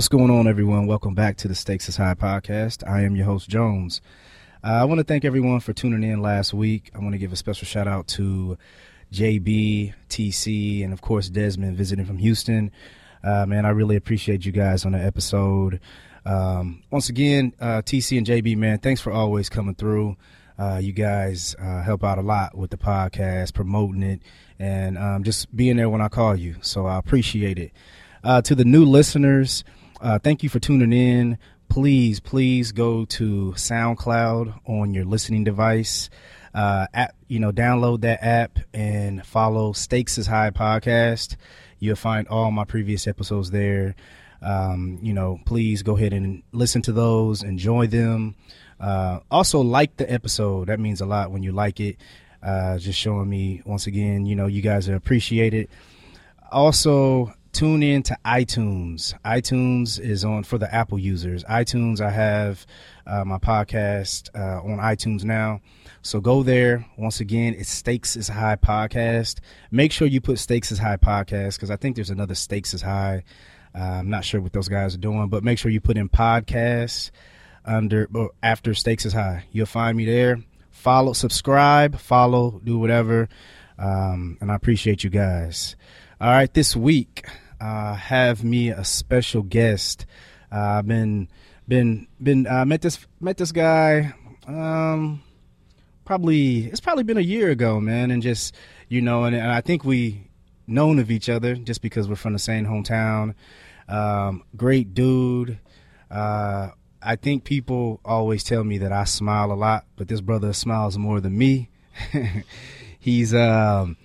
What's going on, everyone? Welcome back to the Stakes is High podcast. I am your host, Jones. Uh, I want to thank everyone for tuning in last week. I want to give a special shout out to JB, TC, and of course Desmond visiting from Houston. Uh, man, I really appreciate you guys on the episode. Um, once again, uh, TC and JB, man, thanks for always coming through. Uh, you guys uh, help out a lot with the podcast, promoting it, and um, just being there when I call you. So I appreciate it. Uh, to the new listeners, uh, thank you for tuning in. Please, please go to SoundCloud on your listening device. Uh, app, you know, download that app and follow Stakes is High podcast. You'll find all my previous episodes there. Um, you know, please go ahead and listen to those, enjoy them. Uh, also, like the episode. That means a lot when you like it. Uh, just showing me once again, you know, you guys are appreciated. Also, tune in to iTunes. iTunes is on for the Apple users. iTunes, I have uh, my podcast uh, on iTunes now. So go there. Once again, it's Stakes is High podcast. Make sure you put Stakes is High podcast because I think there's another Stakes is High. Uh, I'm not sure what those guys are doing, but make sure you put in podcasts under after Stakes is High. You'll find me there. Follow, subscribe, follow, do whatever. Um, and I appreciate you guys. All right, this week uh, have me a special guest. Uh, I've been been been uh, met this met this guy. Um, probably it's probably been a year ago, man, and just you know, and, and I think we known of each other just because we're from the same hometown. Um, great dude. Uh, I think people always tell me that I smile a lot, but this brother smiles more than me. He's um,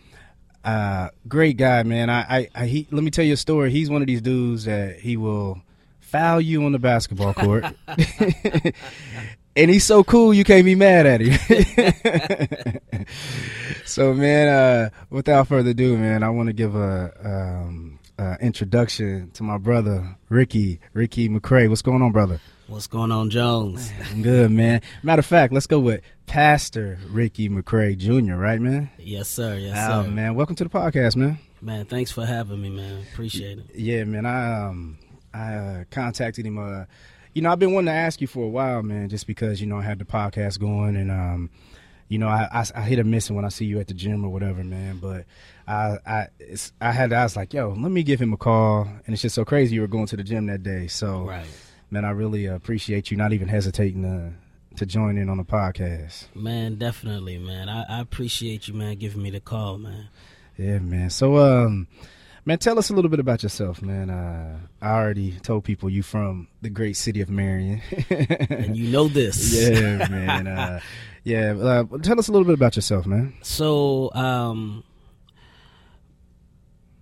uh, great guy, man. I, I, I he, let me tell you a story. He's one of these dudes that he will foul you on the basketball court, and he's so cool you can't be mad at him. so, man, uh, without further ado, man, I want to give a um, introduction to my brother Ricky, Ricky McCray. What's going on, brother? What's going on, Jones? Man, good, man. Matter of fact, let's go with Pastor Ricky McCray Jr., right, man? Yes, sir. Yes, oh, sir. man. Welcome to the podcast, man. Man, thanks for having me, man. Appreciate it. Yeah, man. I um I uh, contacted him uh you know, I've been wanting to ask you for a while, man, just because, you know, I had the podcast going and um you know, I, I, I hit a missing when I see you at the gym or whatever, man. But I I I had I was like, yo, let me give him a call, and it's just so crazy you were going to the gym that day. So, right man, I really appreciate you not even hesitating to to join in on the podcast. Man, definitely, man. I, I appreciate you, man, giving me the call, man. Yeah, man. So, um, man, tell us a little bit about yourself, man. Uh, I already told people you from the great city of Marion, and you know this. Yeah, man. Uh, yeah, uh, tell us a little bit about yourself, man. So, um,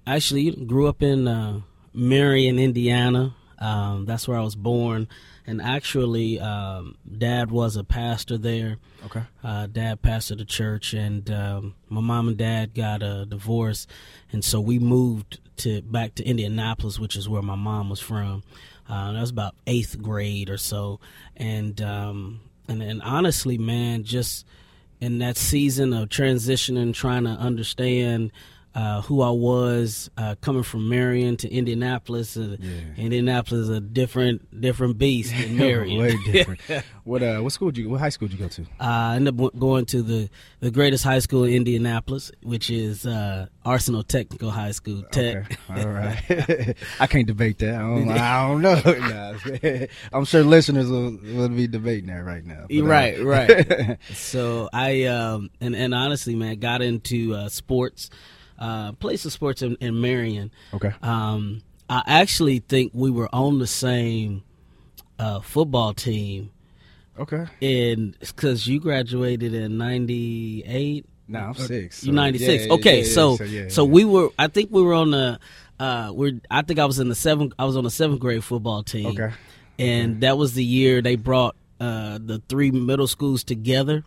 actually, grew up in uh, Marion, Indiana. Um, that's where I was born, and actually, um, Dad was a pastor there. Okay. Uh, Dad pastored the church, and um, my mom and Dad got a divorce, and so we moved to back to Indianapolis, which is where my mom was from. Uh, that was about eighth grade or so, and um, and and honestly, man, just in that season of transitioning, trying to understand uh, who I was uh, coming from Marion to Indianapolis. Uh, yeah. Indianapolis is a different different beast than Marion. Way different. what uh, what school did you? What high school did you go to? Uh, I ended up going to the the greatest high school in Indianapolis, which is uh, Arsenal Technical High School. Tech. Okay. All right. I can't debate that. I don't, I don't know. I'm sure listeners will, will be debating that right now. But, right, right. so I um, and and honestly, man, got into sports uh, place of sports in, in Marion. Okay. Um, I actually think we were on the same uh, football team. Okay. And because you graduated in '98. No, I'm six. So. You 96. Yeah, okay, yeah, yeah, so so, so we were. I think we were on the. Uh, we're. I think I was in the seventh. I was on the seventh grade football team. Okay. And that was the year they brought uh, the three middle schools together.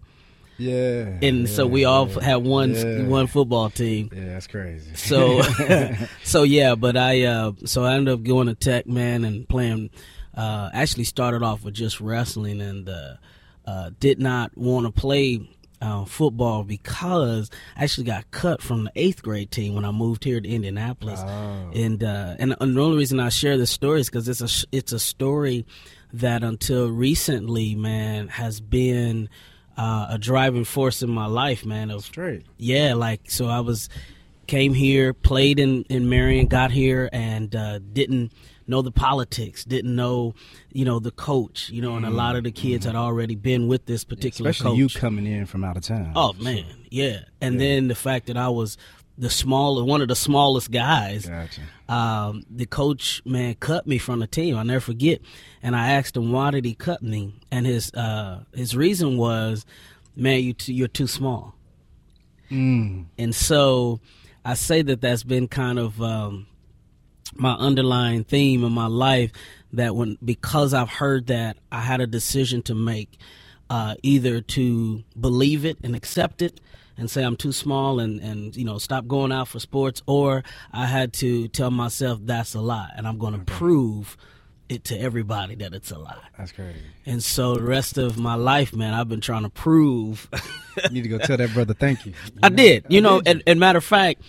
Yeah. And yeah, so we all yeah, had one yeah. one football team. Yeah, that's crazy. So so yeah, but I uh so I ended up going to Tech man and playing uh actually started off with just wrestling and uh, uh did not want to play uh, football because I actually got cut from the eighth grade team when I moved here to Indianapolis, Oh. and uh, and the only reason I share this story is because it's a it's a story that until recently, man, has been uh, a driving force in my life, man. Of Straight. yeah, like so I was came here, played in in Marion, got here, and uh, didn't know the politics, didn't know you know the coach, you know, and a lot of the kids had already been with this particular Especially coach. you coming in from out of town. Oh man, yeah. And then the fact that I was the smaller, one of the smallest guys. Gotcha. Um, the coach man cut me from the team. I'll never forget. And I asked him why did he cut me, and his uh, his reason was, man, you t- you're too small. Mm. And so I say that that's been kind of um, my underlying theme in my life that when because I've heard that I had a decision to make uh, either to believe it and accept it and say I'm too small and, and you know stop going out for sports or I had to tell myself that's a lie and I'm going to prove it to everybody that it's a lie. That's crazy. And so the rest of my life, man, I've been trying to prove You need to go tell that brother thank you. You I know? did. You I know, did and, and matter of fact,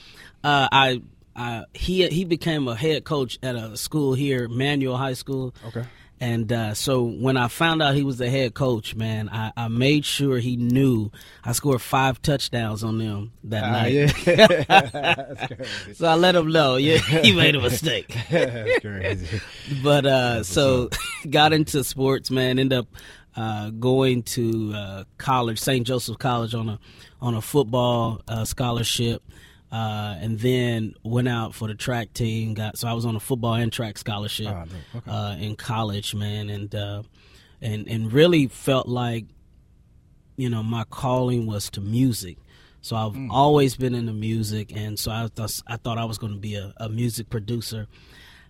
uh, I, I he he became a head coach at a school here, Manual High School. Okay. And uh, so when I found out he was the head coach, man, I, I made sure he knew I scored five touchdowns on them that Ah, night. yeah. So I let him know, yeah, he made a mistake. That's crazy. but uh, so got into sports, man. Ended up uh, going to uh, college, St. Joseph College, on a on a football uh, scholarship, uh, and then went out for the track team. Got so I was on a football and track scholarship Ah. Okay. uh, in college, man, and uh, and and really felt like you know my calling was to music. So I've Mm. always been into music, and so I thought I thought I was going to be a, a music producer,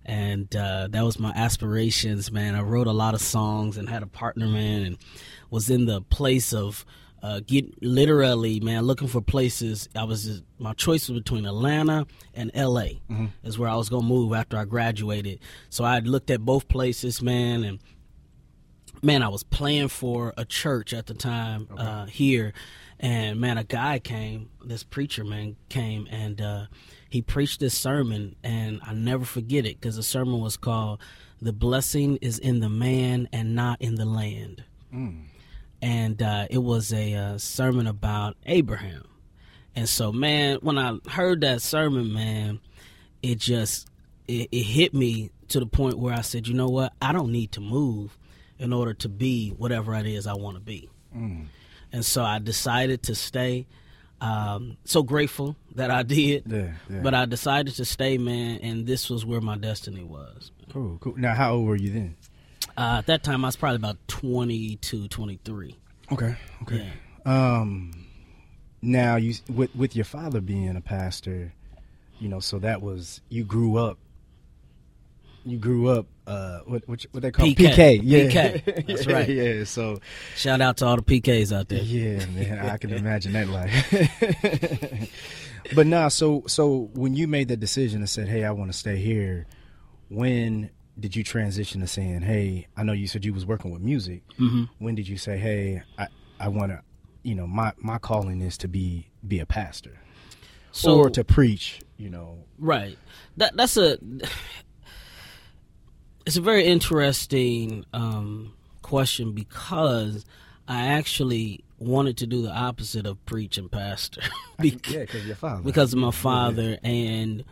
and uh, that was my aspirations, man. I wrote a lot of songs and had a partner, man, and was in the place of uh, get literally, man, looking for places. I was just, my choice was between Atlanta and L.A. is where I was gonna move after I graduated. So I looked at both places, man, and man, I was playing for a church at the time uh, here, and man, a guy came, this preacher man came, and uh, he preached this sermon, and I never forget it because the sermon was called "The Blessing Is in the Man and Not in the Land," and uh, it was a uh, sermon about Abraham. And so, man, when I heard that sermon, man, it just it, it hit me to the point where I said, you know what? I don't need to move in order to be whatever it is I want to be. And so I decided to stay. Um, so grateful that I did. Yeah, yeah. But I decided to stay, man, and this was where my destiny was. Cool, cool. Now, how old were you then? Uh, at that time, I was probably about 22, 23. Okay, okay. Um, now you with with your father being a pastor, you know, so that was you grew up. You grew up. Uh, what what what they call PK. Yeah, PK. That's Yeah, right. Yeah. So Shout out to all the PKs out there. yeah, man, I can imagine that life. but nah, so so when you made that decision and said, "Hey, I want to stay here," when did you transition to saying, "Hey, I know you said you was working with music. hmm When did you say, "Hey, I I want to, you know, my my calling is to be be a pastor So, or to preach," you know? Right. That that's a it's a very interesting um, question because I actually wanted to do the opposite of preach and pastor Bec- Yeah, because your father. because of my father and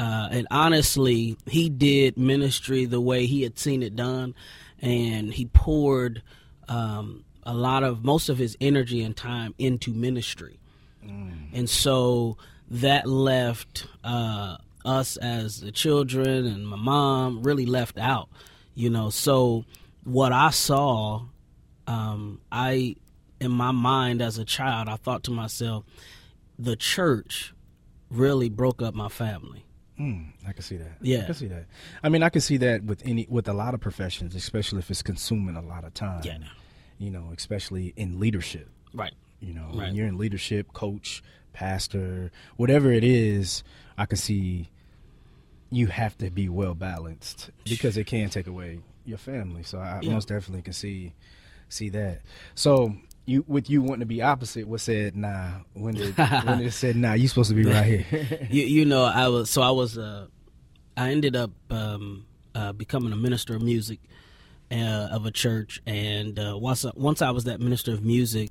uh, and honestly he did ministry the way he had seen it done and he poured um, a lot of most of his energy and time into ministry. And so that left uh, us as the children and my mom really left out you know. So what i saw um, i in my mind as a child i thought to myself the church really broke up my family Mm, I can see that. Yeah. I can see that. I mean, I can see that with any with a lot of professions, especially if it's consuming a lot of time. Yeah. You know, especially in leadership. right You know, Right. when you're in leadership, coach, pastor, whatever it is, I can see you have to be well balanced because it can take away your family. So I Yeah. most definitely can see see that. So you with you wanting to be opposite, what said nah? When did when it said nah? You supposed to be right here. you, you know, I was so I was. Uh, I ended up um, uh, becoming a minister of music uh, of a church, and uh, once once I was that minister of music,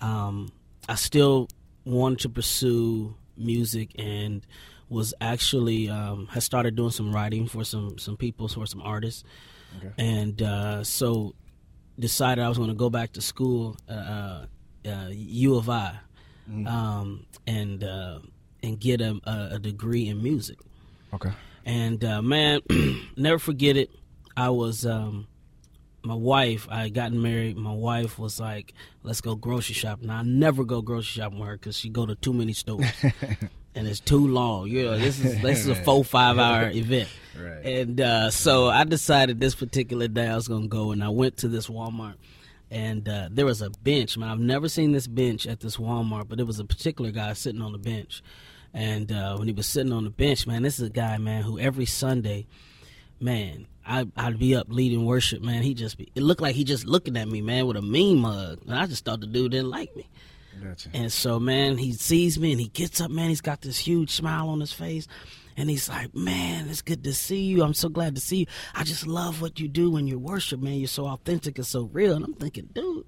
um, I still wanted to pursue music and was actually um, has started doing some writing for some some people for some artists, okay. and uh, so decided I was going to go back to school, uh, uh, U of I, mm-hmm. um, and uh, and get a, a, degree in music. Okay. And uh, man, never forget it. I was um, my wife. I had gotten married. My wife was like, "Let's go grocery shopping." Now I never go grocery shopping with her because she go to too many stores. and it's too long. You know, this is this is a four five hour event. Right. And uh, so I decided this particular day I was gonna go, and I went to this Walmart, and uh, there was a bench. Man, I've never seen this bench at this Walmart, but it was a particular guy sitting on the bench, and uh, when he was sitting on the bench, man, this is a guy, man, who every Sunday, man, I, I'd be up leading worship, man. He just be, it looked like he just looking at me, man, with a mean mug, and I just thought the dude didn't like me. Gotcha. And so, man, he sees me and he gets up, man. He's got this huge smile on his face. And he's like, man, it's good to see you. I'm so glad to see you. I just love what you do when you worship, man. You're so authentic and so real. And I'm thinking, dude,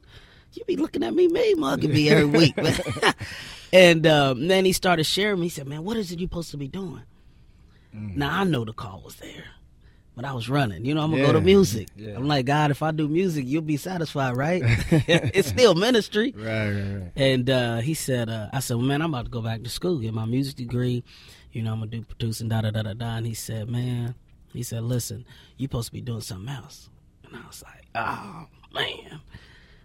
you be looking at me, me mugging me every week, and um, then he started sharing me. He said, man, what is it you supposed to be doing? Mm. Now, I know the call was there but I was running. You know, I'm gonna yeah. go to music. Yeah. I'm like, God, if I do music, you'll be satisfied, right? it's still ministry. Right, right, right. And uh, he said, uh, I said, well, man, I'm about to go back to school, get my music degree. You know, I'm gonna do producing, da da da da da. And he said, man, he said, listen, you supposed to be doing something else. And I was like, oh man.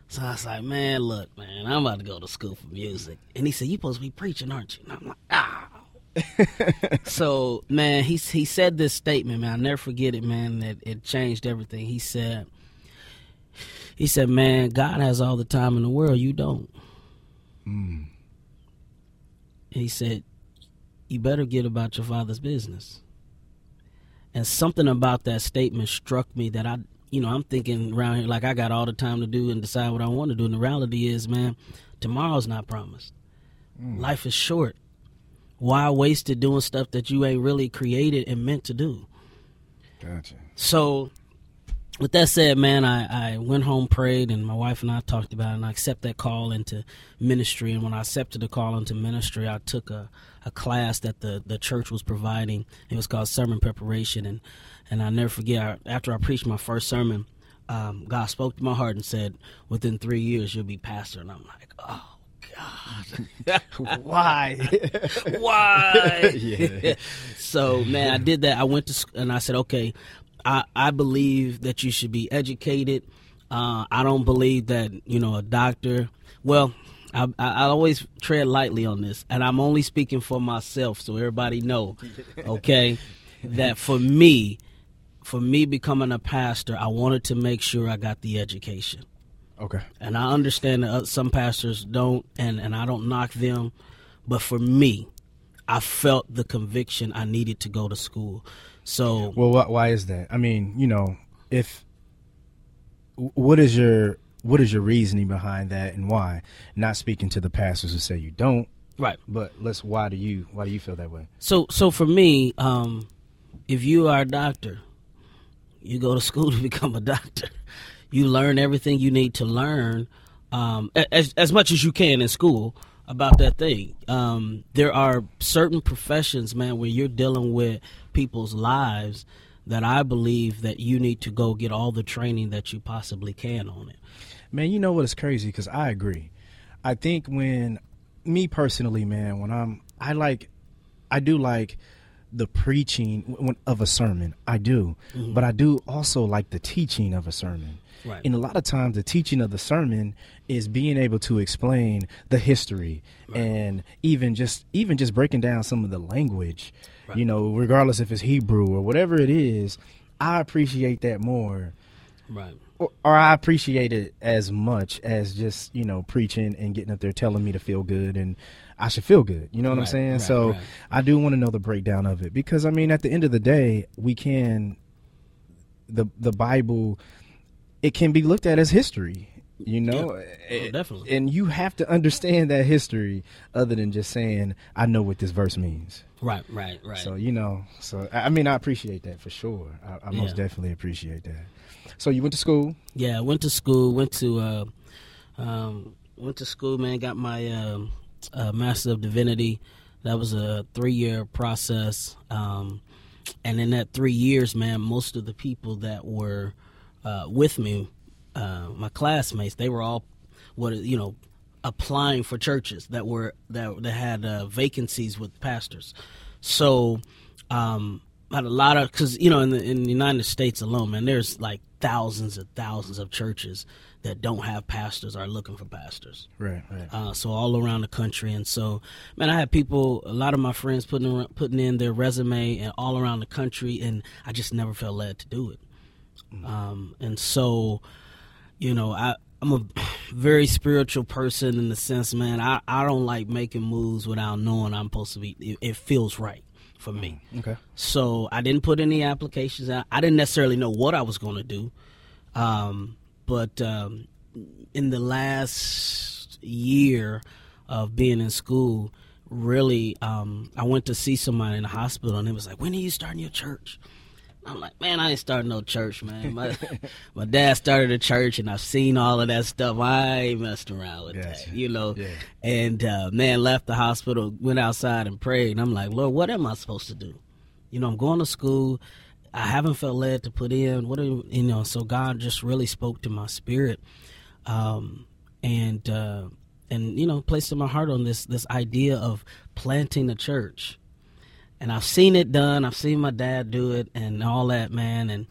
So I was like, man, look, man, I'm about to go to school for music. And he said, you supposed to be preaching, aren't you? And I'm like, ah. so man, he he said this statement, man. I'll never forget it, man. That it changed everything. He said, he said, man, God has all the time in the world. You don't. Mm. He said, you better get about your father's business. And something about that statement struck me that I, you know, I'm thinking around here like I got all the time to do and decide what I want to do. And the reality is, man, tomorrow's not promised. Mm. Life is short why waste it doing stuff that you ain't really created and meant to do? Gotcha. So, with that said, man, I, I went home, prayed, and my wife and I talked about it, and I accepted that call into ministry. And when I accepted the call into ministry, I took a, a class that the, the church was providing. It was called Sermon Preparation. And, and I'll never forget, after I preached my first sermon, um, God spoke to my heart and said, Within three years, you'll be pastor. And I'm like, oh God. Why? Why? yeah. so, man, I did that. I went to and I said, okay, I, I believe that you should be educated. Uh, I don't believe that, you know, a doctor, well, I, I, always tread lightly on this, and I'm only speaking for myself, so everybody know, okay, that for me, for me becoming a pastor, I wanted to make sure I got the education. Okay. And I understand that uh, some pastors don't, and, and I don't knock them. But for me, I felt the conviction I needed to go to school. So, well, why is that? I mean, you know, if what is your what is your reasoning behind that, and why? Not speaking to the pastors who say you don't, right? But let's. Why do you why do you feel that way? So, so for me, um, if you are a doctor, you go to school to become a doctor you learn everything you need to learn um, as as much as you can in school about that thing. Um, there are certain professions, man, where you're dealing with people's lives that I believe that you need to go get all the training that you possibly can on it. Man, you know what is crazy because I agree. I think when me personally, man, when I'm I like I do like the preaching of a sermon. I do. Mm-hmm. But I do also like the teaching of a sermon. Right. And a lot of times, the teaching of the sermon is being able to explain the history right. and even just even just breaking down some of the language. Right. You know, regardless if it's Hebrew or whatever it is, I appreciate that more. Right. Or, or, I appreciate it as much as just you know preaching and getting up there telling me to feel good and I should feel good. You know what right, I'm saying? Right, so. I do want to know the breakdown of it because I mean, at the end of the day, we can the the Bible it can be looked at as history. You know, yeah. oh, definitely. And you have to understand that history, other than just saying, "I know what this verse means." Right, right, right. So you know, so I mean, I appreciate that for sure. I, I most yeah. definitely appreciate that. So you went to school? Yeah, I went to school. Went to uh, um, went to school. Man, got my um, uh, master of divinity. That was a three year process. Um, and in that three years, man, most of the people that were uh, with me uh, my classmates, they were all what you know applying for churches that were that that had uh, vacancies with pastors. So um, had a lot of because you know in the in the United States alone, man, there's like thousands and thousands of churches that don't have pastors are looking for pastors. Right, right. Uh, so all around the country, and so man, I had people, a lot of my friends putting in, putting in their resume and all around the country, and I just never felt led to do it. Mm-hmm. Um, and so you know, I I'm a very spiritual person in the sense, man. I I don't like making moves without knowing I'm supposed to be. It, it feels right for me. Mm, okay. So I didn't put any applications out. I didn't necessarily know what I was going to do, um, but um, in the last year of being in school, really, um, I went to see somebody in the hospital, and it was like, "When are you starting your church?" I'm like, man, I ain't starting no church, man. My my dad started a church, and I've seen all of that stuff. I ain't messed around with that, you know. Yeah. And uh, man, left the hospital, went outside and prayed, and I'm like, Lord, what am I supposed to do? You know, I'm going to school. I haven't felt led to put in what are, you know. So God just really spoke to my spirit, um, and uh, and you know, placed in my heart on this this idea of planting a church and I've seen it done. I've seen my dad do it and all that, man. And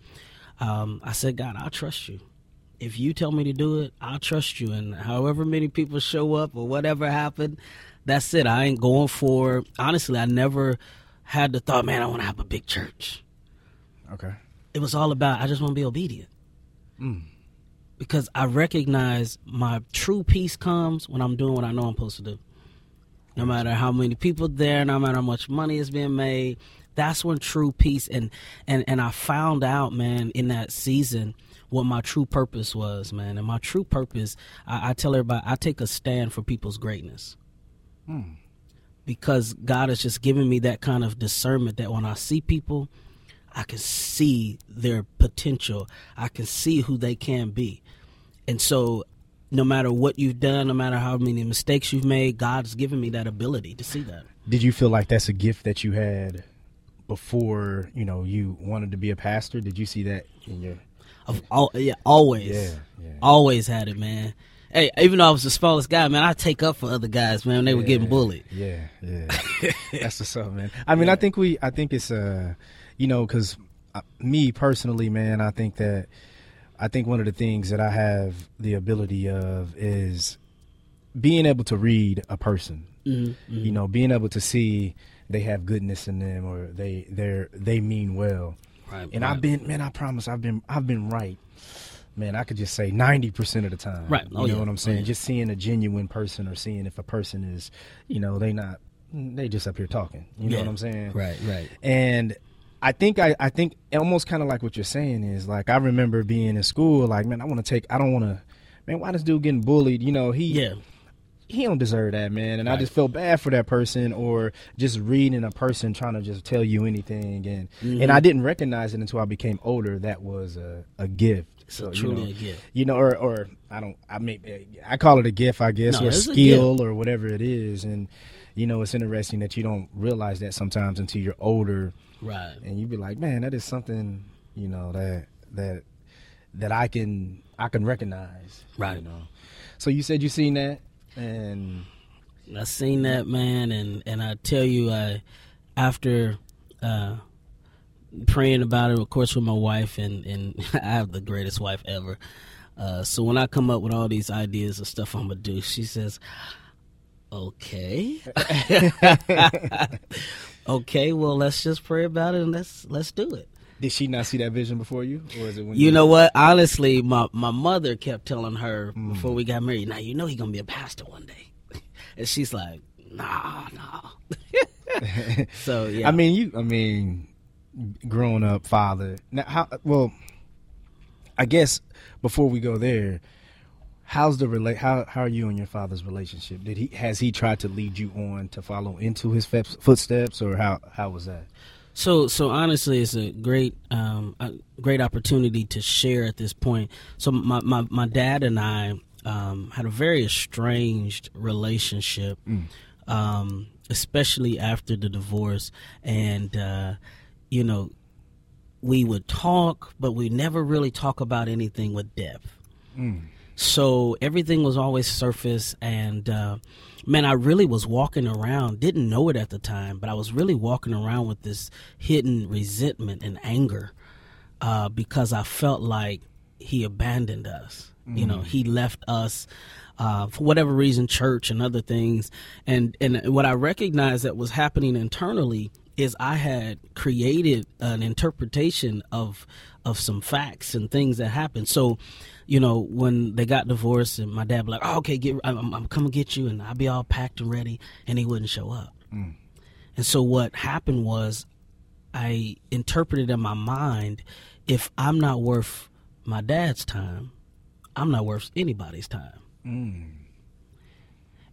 um, I said, God, I'll trust you. If you tell me to do it, I'll trust you. And however many people show up or whatever happened, that's it. I ain't going for. Honestly, I never had the thought, man, I want to have a big church. Okay. It was all about I just want to be obedient. Mm. Because I recognize my true peace comes when I'm doing what I know I'm supposed to do no matter how many people there, no matter how much money is being made. That's when true peace and and and I found out, man, in that season what my true purpose was, man. And my true purpose, I, I tell everybody, I take a stand for people's greatness. Hmm. Because God has just given me that kind of discernment that when I see people, I can see their potential. I can see who they can be. And so no matter what you've done, no matter how many mistakes you've made, God's given me that ability to see that. Did you feel like that's a gift that you had before, you know, you wanted to be a pastor? Did you see that in your of all, yeah, always. Yeah, yeah. Always had it, man. Hey, even though I was the smallest guy, man, I take up for other guys, man. When they yeah, were getting bullied. Yeah, yeah. That's what's up, man. I mean. I think we, I think it's, uh, you know, because uh, me personally, man, I think that I think one of the things that I have the ability of is being able to read a person. Mm-hmm. You know, being able to see they have goodness in them or they they they mean well. Right, and right. I've been man, I promise I've been I've been right. Man, I could just say ninety percent of the time. Right. Oh, you know yeah. what I'm saying? Oh, yeah. Just seeing a genuine person or seeing if a person is, you know, they not they just up here talking. You know what I'm saying? Right, right. And I think I, I think almost kind of like what you're saying is like I remember being in school like man I want to take I don't want to man why this dude getting bullied? You know he Yeah. he don't deserve that man. And I just felt bad for that person or just reading a person trying to just tell you anything. And Mhm. and I didn't recognize it until I became older. That was a, a gift. So you Truly know, a gift. you know or or I don't I mean I call it a gift I guess No, or skill or whatever it is. And you know it's interesting that you don't realize that sometimes until you're older Right. and you'd be like, man, that is something you know that that that I can I can recognize, Right. You know. So you said you seen that, and I seen that man, and and I tell you, I after uh, praying about it, of course, with my wife, and and I have the greatest wife ever. Uh, so when I come up with all these ideas of stuff I'm gonna do, she says, "Okay, okay, well let's just pray about it and let's let's do it." did she not see that vision before you, or is it when You you know what? Honestly, my my mother kept telling her before mm. we got married, "Now you know he gonna be a pastor one day," and she's like, "Nah, nah." so yeah, I mean, you, I mean, growing up father. Now, how? Well, I guess before we go there, How's the relate? How how are you and your father's relationship? Did he has he tried to lead you on to follow into his footsteps, or how how was that? So so honestly, it's a great um, a great opportunity to share at this point. So my my, my dad and I um, had a very estranged relationship, mm. um, especially after the divorce, and uh, you know we would talk, but we never really talk about anything with depth. Mm. So everything was always surface, and uh, man, I really was walking around, didn't know it at the time, but I was really walking around with this hidden resentment and anger uh, because I felt like he abandoned us. Mm. You know, mm. he left us. Uh, for whatever reason, church and other things, and and what I recognized that was happening internally is I had created an interpretation of of some facts and things that happened. So, you know, when they got divorced, and my dad was like, oh, "Okay, get, I'm, I'm coming get you," and I'll be all packed and ready, and he wouldn't show up. Mm. And so what happened was, I interpreted in my mind, if I'm not worth my dad's time, I'm not worth anybody's time. Mm.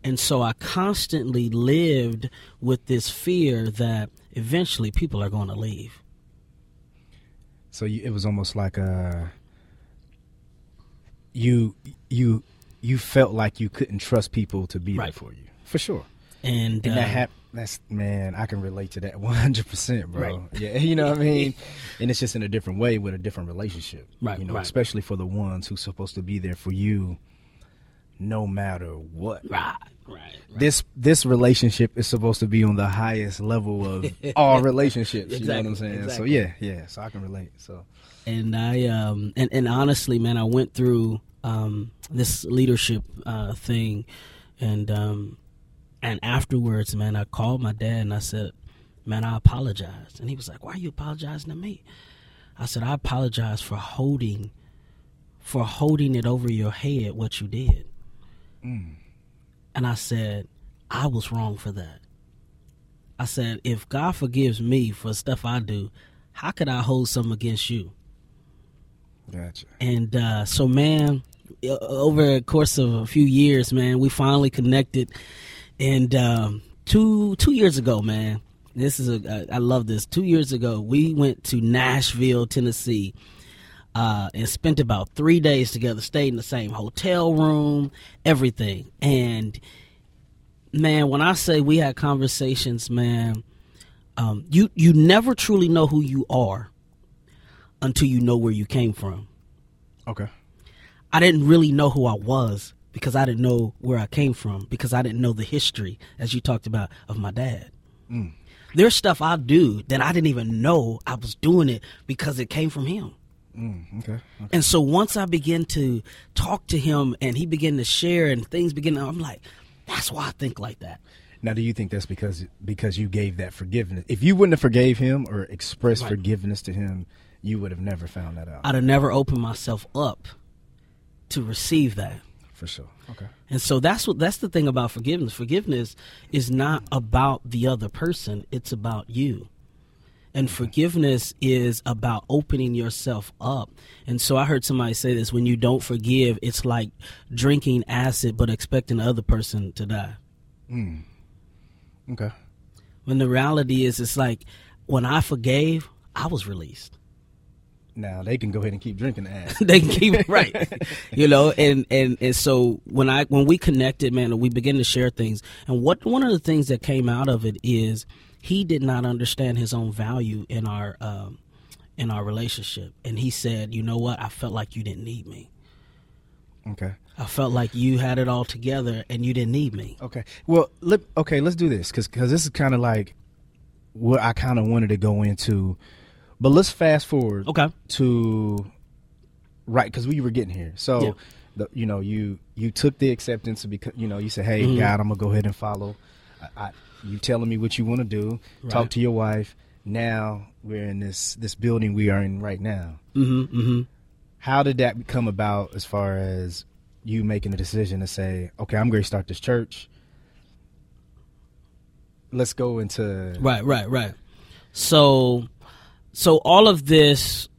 And so I constantly lived with this fear that eventually people are going to leave. So you, it was almost like a you you you felt like you couldn't trust people to be right. there for you, for sure. And, and that uh, hap- that's man, I can relate to that 100, percent bro. Right. Yeah, you know what I mean. and it's just in a different way with a different relationship, right? You know, right. especially for the ones who's supposed to be there for you, no matter what. Right. Right, right. This this relationship is supposed to be on the highest level of all relationships. exactly, you know what I'm saying? Exactly. So yeah, yeah. So I can relate. So and I um and, and honestly, man, I went through um this leadership uh thing and um and afterwards, man, I called my dad and I said, Man, I apologize. And he was like, Why are you apologizing to me? I said, I apologize for holding for holding it over your head what you did. Mm. And I said, I was wrong for that. I said, if God forgives me for stuff I do, how could I hold something against you? Gotcha. And uh, so, man, over the course of a few years, man, we finally connected. And um, two two years ago, man, this is a I love this. Two years ago, we went to Nashville, Tennessee, uh, and spent about three days together. Stayed in the same hotel room, everything. And man, when I say we had conversations, man, um, you you never truly know who you are until you know where you came from. Okay. I didn't really know who I was because I didn't know where I came from because I didn't know the history, as you talked about, of my dad. Mm. There's stuff I do that I didn't even know I was doing it because it came from him. Mm, okay, okay, And so once I began to talk to him and he began to share and things began, I'm like, that's why I think like that. Now, do you think that's because because you gave that forgiveness? If you wouldn't have forgave him or expressed right. forgiveness to him, you would have never found that out. I'd have never opened myself up to receive that. For sure. Okay. And so that's what that's the thing about forgiveness. Forgiveness is not about the other person; it's about you. And forgiveness is about opening yourself up. And so I heard somebody say this when you don't forgive, it's like drinking acid but expecting the other person to die. Mm. Okay. When the reality is, it's like when I forgave, I was released. Now they can go ahead and keep drinking the acid. they can keep right, you know. And and and so when I when we connected, man, and we began to share things. And what one of the things that came out of it is he did not understand his own value in our um, in our relationship, and he said, "You know what? I felt like you didn't need me." Okay. I felt like you had it all together and you didn't need me. Okay. Well, let, okay, let's do this because because this is kind of like what I kind of wanted to go into, but let's fast forward. Okay. To right because we were getting here. So, yeah. the, you know, you you took the acceptance because you know you said, "Hey, mm-hmm. God, I'm gonna go ahead and follow." I, I, you telling me what you want to do. Right. Talk to your wife. Now we're in this this building we are in right now. Mm-hmm, mm-hmm. How did that come about? As far as you making the decision to say, okay, I'm going to start this church. Let's go into right, right, right. So, so all of this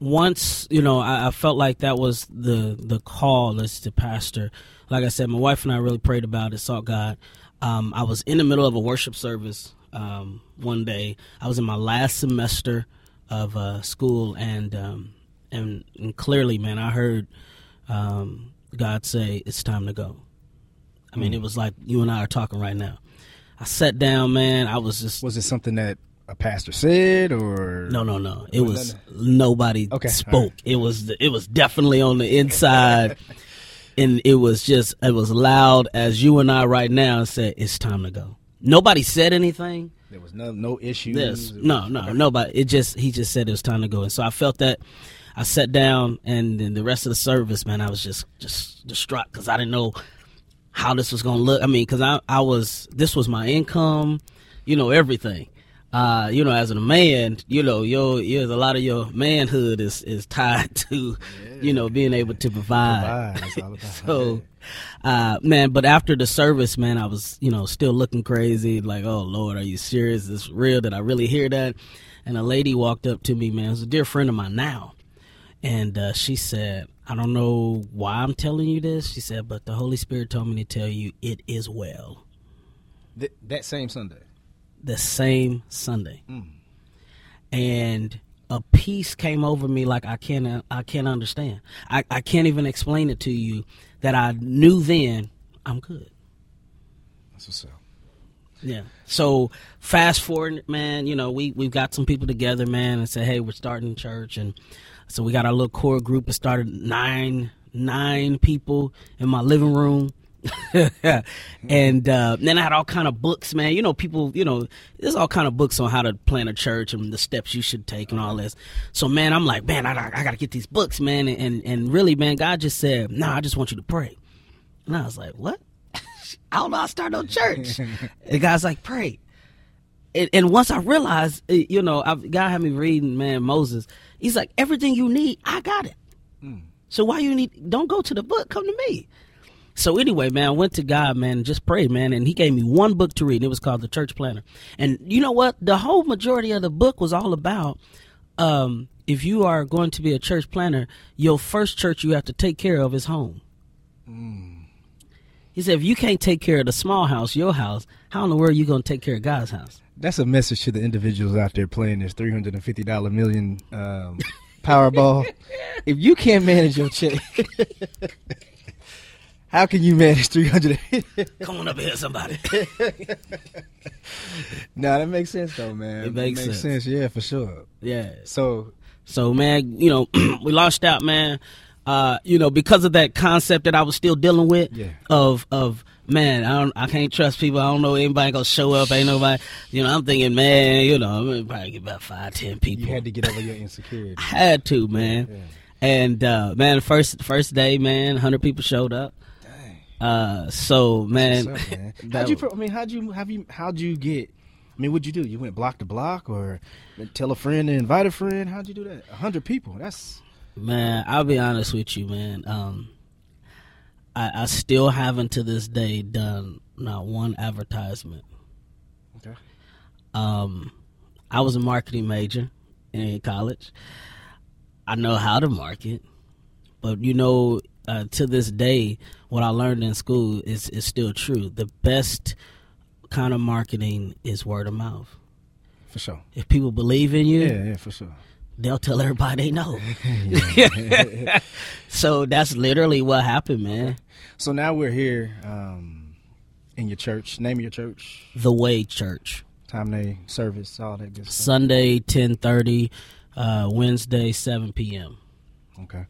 once you know, I, I, felt like that was the the call as to pastor. Like I said, my wife and I really prayed about it, sought God. Um, I was in the middle of a worship service um, one day. I was in my last semester of uh, school, and, um, and, and clearly, man, I heard um, God say, "It's time to go." I mean, mm. it was like you and I are talking right now. I sat down, man. I was just. Was it something that a pastor said, or no, no, no? It was nobody okay. spoke. Right. It was it was definitely on the inside, and it was just it was loud as you and I right now said. It's time to go. Nobody said anything. There was no no issues. This, no, no, okay. nobody. It just he just said it was time to go, and so I felt that. I sat down, and then the rest of the service, man, I was just just distraught because I didn't know how this was gonna look. I mean, because I I was this was my income, you know, everything. Uh, you know, as a man, you know, your your a lot of your manhood is is tied to, yeah. you know, being able to provide. provide. so, uh, man, but after the service, man, I was, you know, still looking crazy. Like, oh Lord, are you serious? Is this real? Did I really hear that? And a lady walked up to me, man. It was a dear friend of mine now, and uh, she said, I don't know why I'm telling you this. She said, but the Holy Spirit told me to tell you it is well. Th- that same Sunday. The same Sunday. Mm. And a peace came over me like I can't I can't understand. I, I can't even explain it to you that I knew then I'm good. That's what's up. Yeah. So fast forward, man, you know, we we've got some people together, man, and say, hey, we're starting church and so we got our little core group. It started nine nine people in my living room. and uh, then I had all kind of books, man. You know, people, you know, there's all kind of books on how to plan a church and the steps you should take and all this. So, man, I'm like, man, I, I got to get these books, man. And, and, and really, man, God just said, nah, I just want you to pray. And I was like, what? I don't know. I start no church. the guy's like, pray. And, and once I realized, eh, you know, I've, God had me reading, man, Moses. He's like, everything you need, I got it. Mm. So why you need? Don't go to the book. Come to me. So anyway, man, I went to God, man, and just prayed, man, and He gave me one book to read. And it was called The Church Planter. And you know what? The whole majority of the book was all about. Um, if you are going to be a church planter, your first church you have to take care of is home. Mm. He said, if you can't take care of the small house, your house, how in the world are you going to take care of God's house? that's a message to the individuals out there playing this three hundred and fifty dollar million um, Powerball. if you can't manage your check, how can you manage three hundred? Come on up here, somebody. no, that makes sense though, man. It makes, it makes sense. sense. Yeah, for sure. Yeah. So, so man, you know, we launched out, man. Uh, you know, because of that concept that I was still dealing with yeah. of of man, I don't, I can't trust people. I don't know anybody gonna show up. Ain't nobody, you know. I'm thinking, man, you know, I'm gonna probably get about five, ten people. You had to get over your insecurity. I had to, man. Yeah. And uh, man, first first day, man, hundred people showed up. Uh, so man, up, man. how'd you? I mean, how'd you? Have you? How'd you get? I mean, what'd you do? You went block to block, or tell a friend to invite a friend? How'd you do that? A hundred people. That's man. I'll be honest with you, man. Um, I, I still haven't to this day done not one advertisement. Okay. Um, I was a marketing major in college. I know how to market, but you know, uh, to this day, what I learned in school is is still true. The best kind of marketing is word of mouth. For sure. If people believe in you, yeah, yeah, for sure they'll tell everybody they know. so that's literally what happened, man. So now we're here um, in your church. Name of your church? The Way Church. Time they service, all that good stuff. Sunday ten thirty, uh, Wednesday seven p.m. Okay.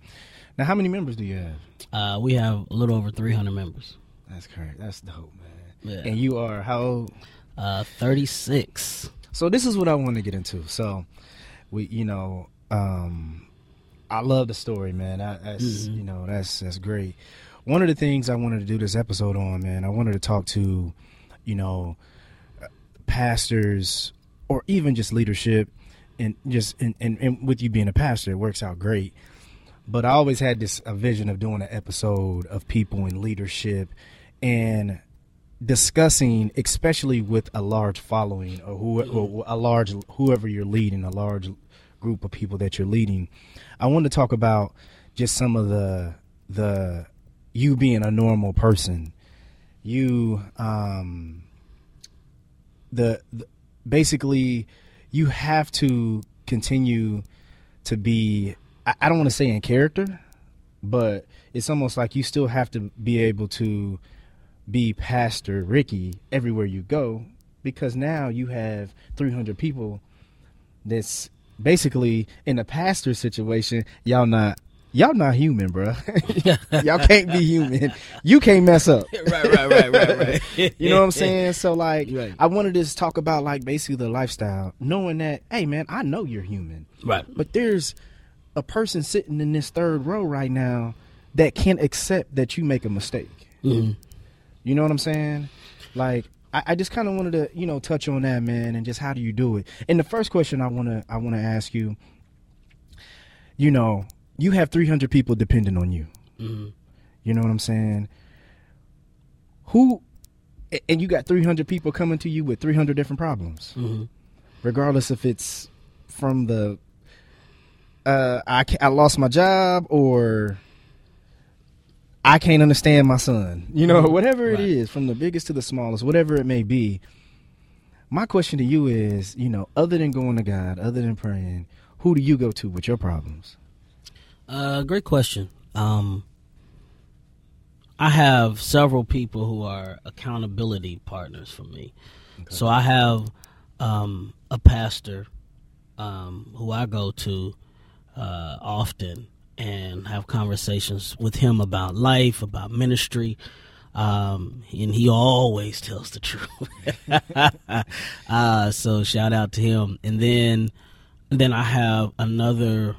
Now, how many members do you have? Uh, we have a little over three hundred members. That's correct. That's dope, man. Yeah. And you are how old? Uh, thirty six. So this is what I want to get into. So we you know um I love the story, man. that's mm-hmm. you know that's that's great. One of the things I wanted to do this episode on, man, I wanted to talk to, you know, pastors or even just leadership, and just and, and, and with you being a pastor, it works out great. But I always had this a vision of doing an episode of people in leadership and discussing, especially with a large following or who or a large whoever you're leading, a large group of people that you're leading. I want to talk about just some of the the you being a normal person, you um the, the basically you have to continue to be I, I don't want to say in character, but it's almost like you still have to be able to be Pastor Ricky everywhere you go because now you have 300 people that's basically in a pastor situation. Y'all not y'all not human, bro. y'all can't be human. You can't mess up. right, right, right, right, right. you know what I'm saying? So like, Right. I wanted to just talk about like basically the lifestyle, knowing that, hey man, I know you're human, Right. but there's a person sitting in this third row right now that can't accept that you make a mistake. Mhm. You know what I'm saying? Like I, I just kind of wanted to, you know, touch on that, man, and just how do you do it? And the first question I wanna I wanna ask you, you know, you have 300 people depending on you. Mhm. You know what I'm saying? Who, and you got 300 people coming to you with 300 different problems, Mhm. regardless if it's from the, uh, I, I lost my job or I can't understand my son. You know, whatever it Right. is, from the biggest to the smallest, whatever it may be. My question to you is, you know, other than going to God, other than praying, who do you go to with your problems? Uh, great question. Um, I have several people who are accountability partners for me. So I have um, a pastor um, who I go to uh, often and have conversations with him about life, about ministry. Um, and he always tells the truth. uh, so shout out to him. And then, then I have another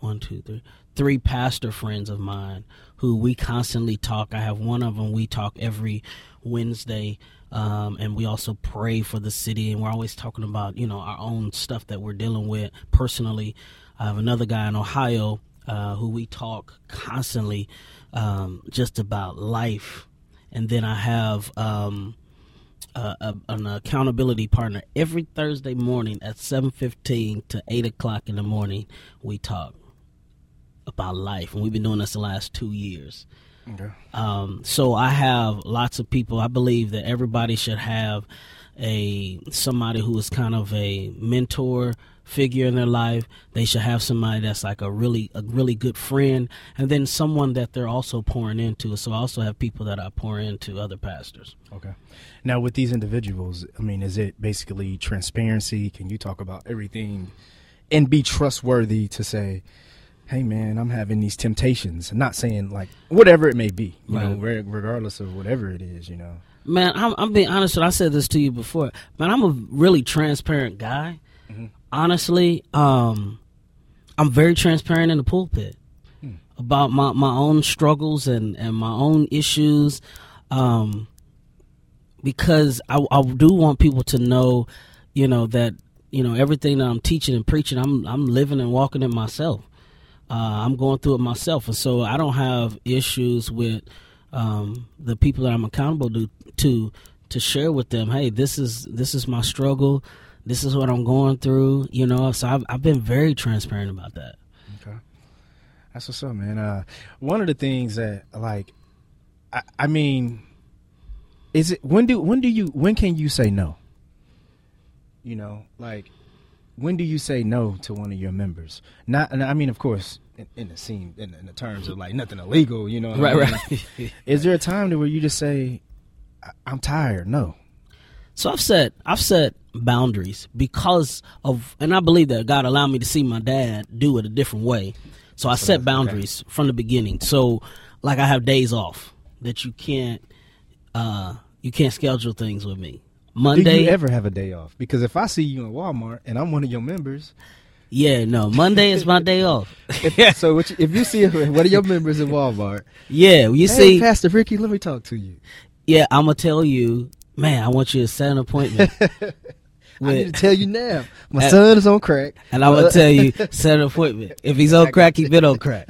one, two, three, three pastor friends of mine who we constantly talk. I have one of them we talk every Wednesday, um, and we also pray for the city. And we're always talking about you know our own stuff that we're dealing with personally. I have another guy in Ohio uh, who we talk constantly um, just about life, and then I have. Um, uh, a, an accountability partner every Thursday morning at seven fifteen to eight o'clock in the morning. We talk about life, and we've been doing this the last two years. Okay. Um, so I have lots of people. I believe that everybody should have a somebody who is kind of a mentor figure in their life. They should have somebody that's like a really a really good friend, and then someone that they're also pouring into. So I also have people that I pour into other pastors. Okay. Now, with these individuals, I mean, is it basically transparency? Can you talk about everything and be trustworthy to say, hey, man, I'm having these temptations? not saying like whatever it may be, you know, re- regardless of whatever it is, you know. Man, I'm, I'm being honest. I said this to you before. Man, I'm a really transparent guy. Honestly, um, I'm very transparent in the pulpit about my, my own struggles and, and my own issues. Um, because I, I do want people to know, you know, that, you know, everything that I'm teaching and preaching, I'm, I'm living and walking it myself. Uh, I'm going through it myself, and so I don't have issues with um, the people that I'm accountable to, to to share with them. Hey, this is this is my struggle. This is what I'm going through. You know, so I've I've been very transparent about that. Okay. That's what's up, man. Uh, one of the things that like, I, I mean, is it when do when do you when can you say no? You know, like when do you say no to one of your members? Not, I mean, of course, in, in the scene, in, in the terms of like nothing illegal. You know, right, I mean? right. Is there a time to where you just say, I- "I'm tired"? No. So I've set I've set boundaries because of, and I believe that God allowed me to see my dad do it a different way. So I set boundaries from the beginning. So like I have days off that you can't uh you can't schedule things with me. Do Monday, you ever have a day off? Because if I see you in Walmart and I'm one of your members, yeah, no, Monday is my day off. if, so you, if you see one of your members in Walmart, Yeah, you hey, see, Pastor Ricky, let me talk to you. yeah, I'm gonna tell you, man, I want you to set an appointment. I need to tell you now. My Uh, son is on crack. and I'm gonna tell you, set an appointment. If he's on crack, he been on crack.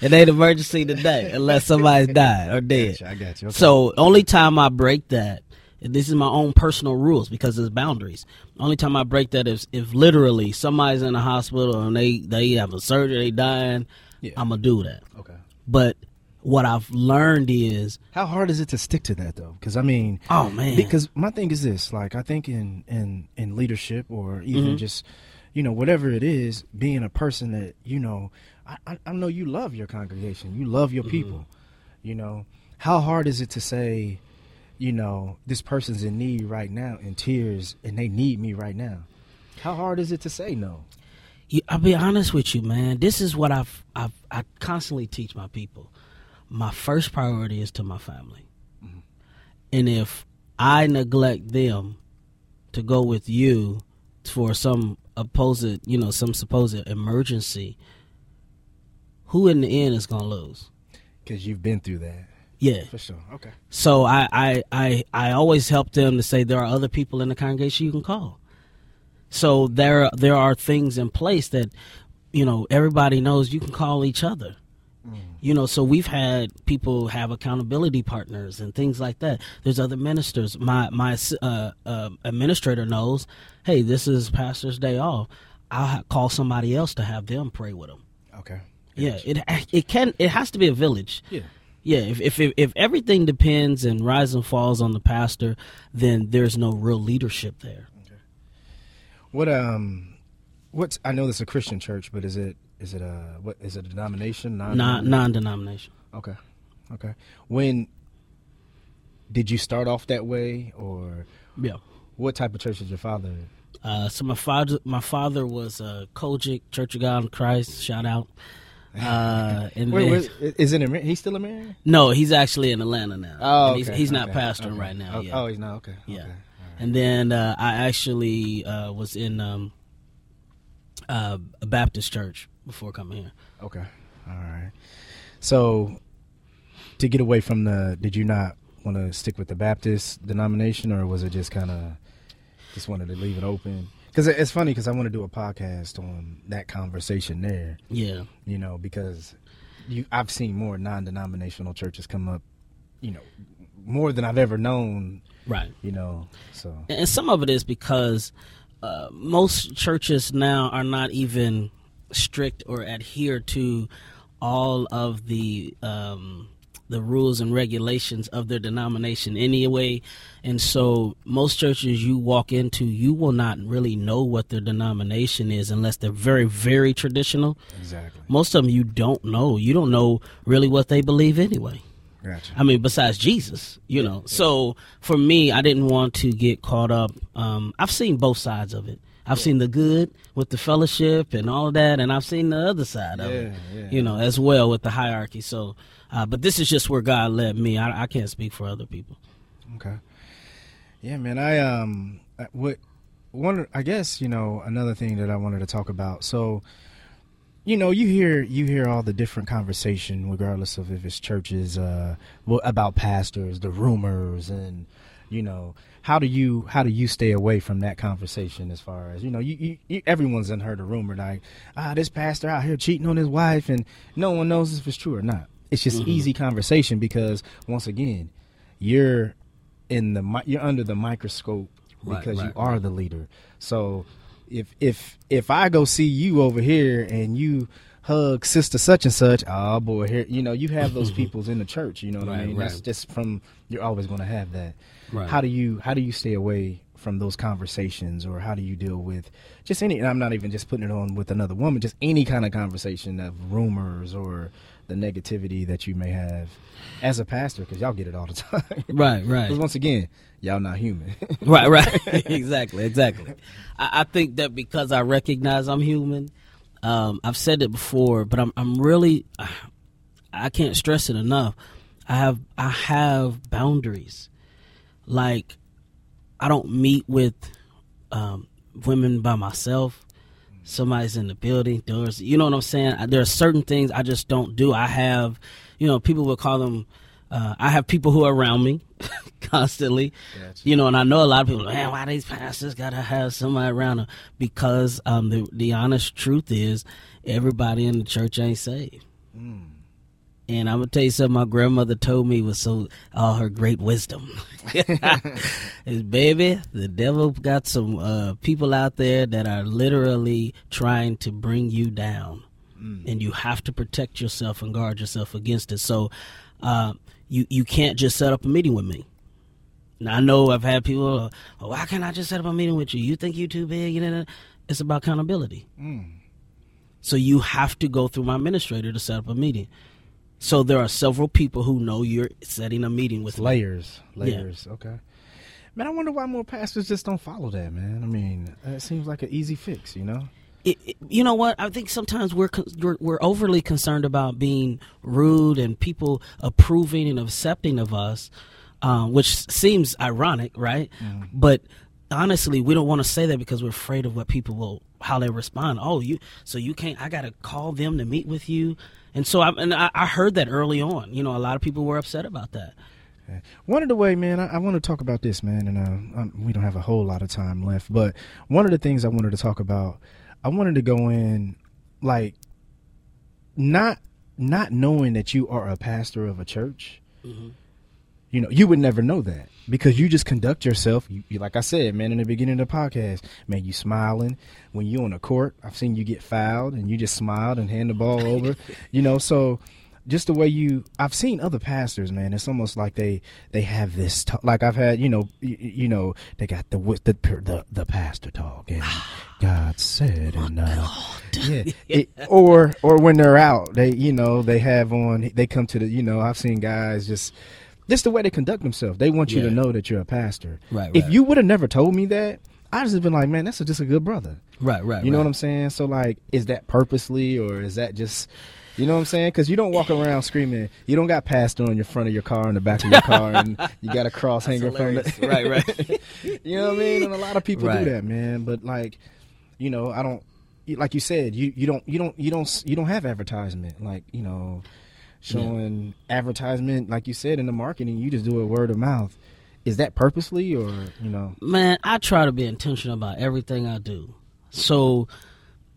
it ain't emergency today unless somebody's died or dead. I got you. Okay. So only time I break that This is my own personal rules because there's boundaries. Only time I break that is if literally somebody's in the hospital and they they have a surgery, they dying. Yeah. I'm gonna do that. Okay. But what I've learned is, How hard is it to stick to that though? Because I mean, oh man, because my thing is this: like I think in in in leadership or even Mhm. just you know whatever it is, being a person that you know, I, I, I know you love your congregation, you love your people. You know, how hard is it to say, you know, this person's in need right now, in tears, and they need me right now? How hard is it to say no? I'll be honest with you, man. This is what I've, I've I constantly teach my people. My first priority is to my family, mm-hmm. and if I neglect them to go with you for some opposed, you know, some supposed emergency, who in the end is gonna lose? Because you've been through that Yeah. for sure. Okay. So I, I, I, I always help them to say there are other people in the congregation you can call. So there there are things in place that you know everybody knows you can call each other. You know, so we've had people have accountability partners and things like that. There's other ministers. My my uh, uh, administrator knows, hey, this is pastor's day off. I'll ha- call somebody else to have them pray with them. Okay. Yeah, it it can it has to be a village. Yeah. Yeah, if, if if if everything depends and rise and falls on the pastor, then there's no real leadership there. Okay. What um, what's I know this is a Christian church, but is it is it a what is it a denomination? Non Non-denomination? non-denomination. Okay. Okay. When did you start off that way, or Yeah. what type of church is your father? in? Uh, so my father my father was a COGIC Church of God in Christ. Shout out. Uh, and Wait, wait, is it? He's still a man? no, he's actually in Atlanta now. Oh, he's, okay, he's not okay, pastoring okay. right now. Oh, yeah. oh, he's not. Okay. Yeah. Okay. And then uh, I actually uh, was in um, uh, a Baptist church before coming here. Okay. All right. So, to get away from the, did you not want to stick with the Baptist denomination, or was it just kind of just wanted to leave it open? Because it's funny because I want to do a podcast on that conversation there. Yeah. You know, because you I've seen more non-denominational churches come up. You know, more than I've ever known. Right. You know, so and some of it is because uh, most churches now are not even strict or adhere to all of the um, the rules and regulations of their denomination anyway, and so most churches you walk into, you will not really know what their denomination is unless they're very, very traditional. exactly. Most of them you don't know. You don't know really what they believe anyway. Gotcha. I mean, besides Jesus, you know. So for me, I didn't want to get caught up. Um, I've seen both sides of it. I've seen the good with the fellowship and all of that, and I've seen the other side of it, Yeah, yeah. you know, as well with the hierarchy. So, uh, but this is just where God led me. I, I can't speak for other people. Okay. Yeah, man. I um, what one? I guess you know another thing that I wanted to talk about. So, you know, you hear you hear all the different conversation, regardless of if it's churches, uh, about pastors, the rumors, and you know, how do you how do you stay away from that conversation? As far as you know, you, you, you everyone's done heard a rumor like, ah, this pastor out here cheating on his wife, and no one knows if it's true or not. It's just easy conversation because once again, you're in the you're under the microscope Right, because you right, are the leader. So if if if I go see you over here and you hug sister such and such, oh boy, here you know you have those peoples in the church. You know what I Right, mean? That's just from you're always going to have that. Right. How do you how do you stay away from those conversations, or how do you deal with just any? And I'm not even just putting it on with another woman, just any kind of conversation of rumors or the negativity that you may have as a pastor, because y'all get it all the time. Right, right. Because once again, y'all not human. right, right. exactly, exactly. I, I think that because I recognize I'm human, um, I've said it before, but I'm I'm really I can't stress it enough. I have I have boundaries. Like I don't meet with um, women by myself. Somebody's in the building. There's, you know what I'm saying. There are certain things I just don't do. I have, you know, people would call them. Uh, I have people who are around me constantly, Gotcha. you know, and I know a lot of people. Man, why these pastors gotta have somebody around them? Because um, the the honest truth is, everybody in the church ain't saved. And I'm gonna tell you something my grandmother told me was so all her great wisdom. is baby, the devil got some uh, people out there that are literally trying to bring you down. Mm. And you have to protect yourself and guard yourself against it. So uh, you you can't just set up a meeting with me. Now I know I've had people, oh, why can't I just set up a meeting with you? You think you too big? You know, it's about accountability. Mm. So you have to go through my administrator to set up a meeting. So there are several people who know you're setting a meeting with layers, me. layers. Yeah. Okay. Man, I wonder why more pastors just don't follow that, man. I mean, it seems like an easy fix, you know. It, it, you know what? I think sometimes we're, we're, we're overly concerned about being rude and people approving and accepting of us, um, which seems ironic, right? Mm. But honestly, we don't want to say that because we're afraid of what people will how they respond. Oh, you so you can't. I got to call them to meet with you. And so I and I, I, heard that early on. You know, a lot of people were upset about that. One of the way, man, I, I, want to talk about this, man, and uh, we don't have a whole lot of time left. But one of the things I wanted to talk about, I wanted to go in, like, not not knowing that you are a pastor of a church. Mm-hmm you know, you would never know that because you just conduct yourself. You, you, like I said, man, in the beginning of the podcast, man, you smiling when you on the court. I've seen you get fouled and you just smiled and hand the ball over. you know, so just the way you I've seen other pastors, man. It's almost like they they have this talk, like I've had, you know, you, you know, they got the the the, the pastor talk and God said and uh, yeah, it, or or when they're out, they you know they have on they come to the you know I've seen guys just this the way they conduct themselves. They want you yeah. to know that you're a pastor. Right. If you would have never told me that, I just have been like, man, that's a, just a good brother. Right. Right. You know right. what I'm saying? So like, is that purposely or is that just? You know what I'm saying? Because you don't walk around screaming. You don't got pastor on your front of your car, in the back of your car, and you got a cross hanging from it. right, right. you know what I mean? And a lot of people right. do that, man. But like, you know, I don't. Like you said, you, you don't you don't you don't you don't have advertisement. Like you know, showing yeah. advertisement, like you said in the marketing, you just do it word of mouth. Is that purposely or you know? Man, I try to be intentional about everything I do. So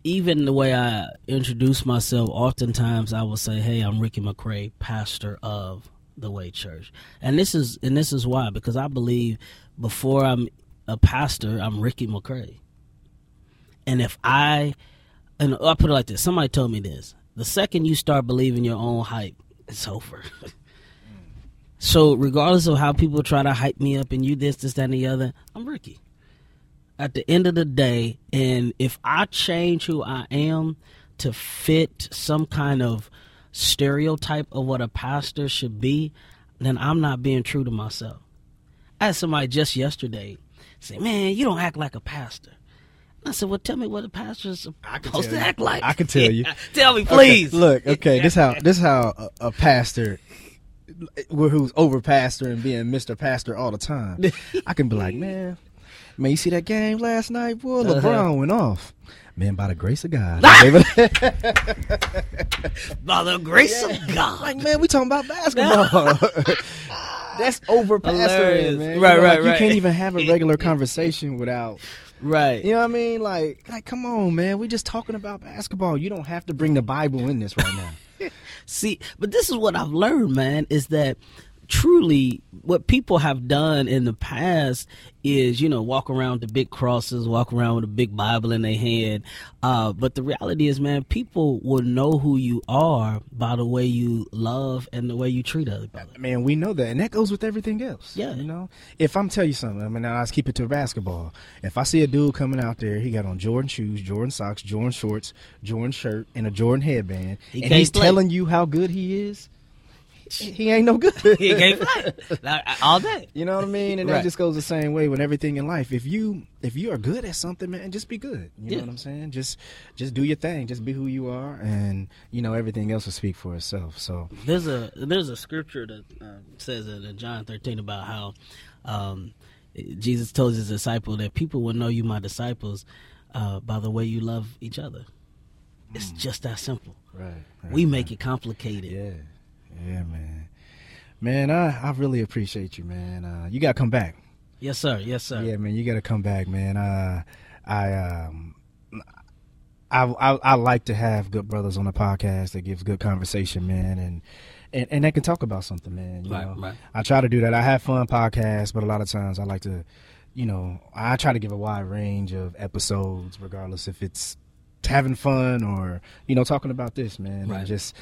even the way I introduce myself, oftentimes I will say, "Hey, I'm Ricky McCray, pastor of the Way Church," and this is and this is why because I believe before I'm a pastor, I'm Ricky McCray, and if I and I put it like this, somebody told me this: the second you start believing your own hype, it's over. Mm. so regardless of how people try to hype me up and you this, this, that, and the other, I'm Ricky. At the end of the day, and if I change who I am to fit some kind of stereotype of what a pastor should be, then I'm not being true to myself. I had somebody just yesterday say, Man, you don't act like a pastor. I said, "Well, tell me what a pastor's supposed to act like." I can tell you. tell me, please. Okay, look, okay, this how this how a, a pastor who's over pastor and being Mr. Pastor all the time. I can be like, man, man, you see that game last night? Boy, uh-huh. LeBron uh-huh. went off. Man, by the grace of God. by the grace yeah. of God. Like, man, we talking about basketball. That's over pastoring, man. Right, you know, right, like, right. You can't even have a regular conversation without Right. You know what I mean? Like, like, come on, man. We're just talking about basketball. You don't have to bring the Bible in this right now. See, but this is what I've learned, man, is that truly what people have done in the past is you know walk around with the big crosses walk around with a big bible in their hand. Uh, but the reality is man people will know who you are by the way you love and the way you treat other people. Man we know that. And that goes with everything else yeah. you know? If i'm tell you something i mean let's keep it to basketball. If i see a dude coming out there he got on jordan shoes jordan socks jordan shorts jordan shirt and a jordan headband he and he's play. telling you how good he is he ain't no good. he can't play all day. You know what I mean? And right. that just goes the same way with everything in life. If you if you are good at something, man, just be good. You yeah. know what I'm saying? Just just do your thing. Just be who you are, and you know everything else will speak for itself. So there's a there's a scripture that uh, says in John 13 about how um, Jesus told his disciple that people will know you my disciples uh, by the way you love each other. It's mm. just that simple. Right. right we make right. it complicated. Yeah. Yeah, man. Man, I, I really appreciate you, man. Uh, you gotta come back. Yes, sir. Yes, sir. Yeah, man, you gotta come back, man. Uh, I um, I, I, I like to have good brothers on the podcast that gives good conversation, man, and and, and they can talk about something, man. You Right, know, right. I try to do that. I have fun podcasts, but a lot of times I like to, you know, I try to give a wide range of episodes, regardless if it's having fun or you know talking about this, man, Right. and just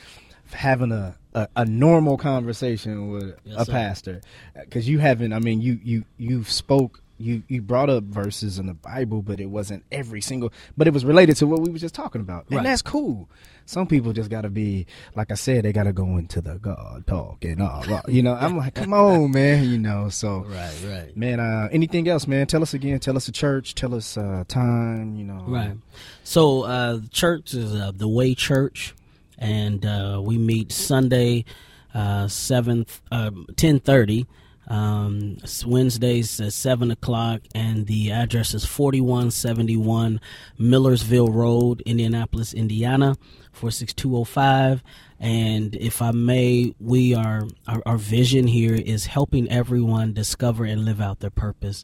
having a, a, a normal conversation with Yes, a sir. pastor because you haven't i mean you you you've spoke you you brought up verses in the bible but it wasn't every single but it was related to what we were just talking about and Right. that's cool some people just gotta be like i said they gotta go into the god talk and all right. you know i'm like come on man you know so Right, right. man uh anything else man tell us again tell us the church tell us uh time you know Right. So uh, church is uh, the Way Church, and uh, we meet Sunday, uh, seventh, um, ten thirty. Um, Wednesdays at seven o'clock, and the address is forty one seventy one Millersville Road, Indianapolis, Indiana, four six two zero five. And if I may, we are our, our vision here is helping everyone discover and live out their purpose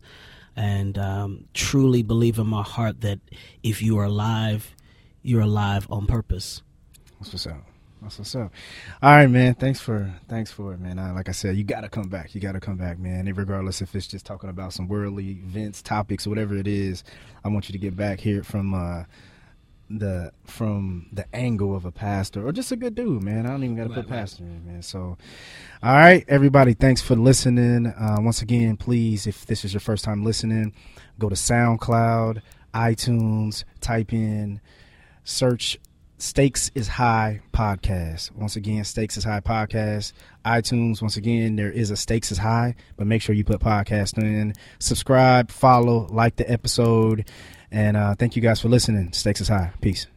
and um, truly believe in my heart that if you are alive, you're alive on purpose. That's what's up. That's what's up. All right, man. Thanks for thanks for it, man. Uh, like I said, you got to come back. You got to come back, man. And regardless if it's just talking about some worldly events, topics, whatever it is, I want you to get back here from uh, the from the angle of a pastor or just a good dude, man. I don't even got to Right, put right. pastor in, man. So, all right, everybody. Thanks for listening. Uh, once again, please, if this is your first time listening, go to SoundCloud, iTunes, type in search Stakes is High podcast. Once again, Stakes is High podcast. iTunes, once again, there is a Stakes is High, but make sure you put podcast in. Subscribe, follow, like the episode. And uh, thank you guys for listening. Stakes is High. Peace.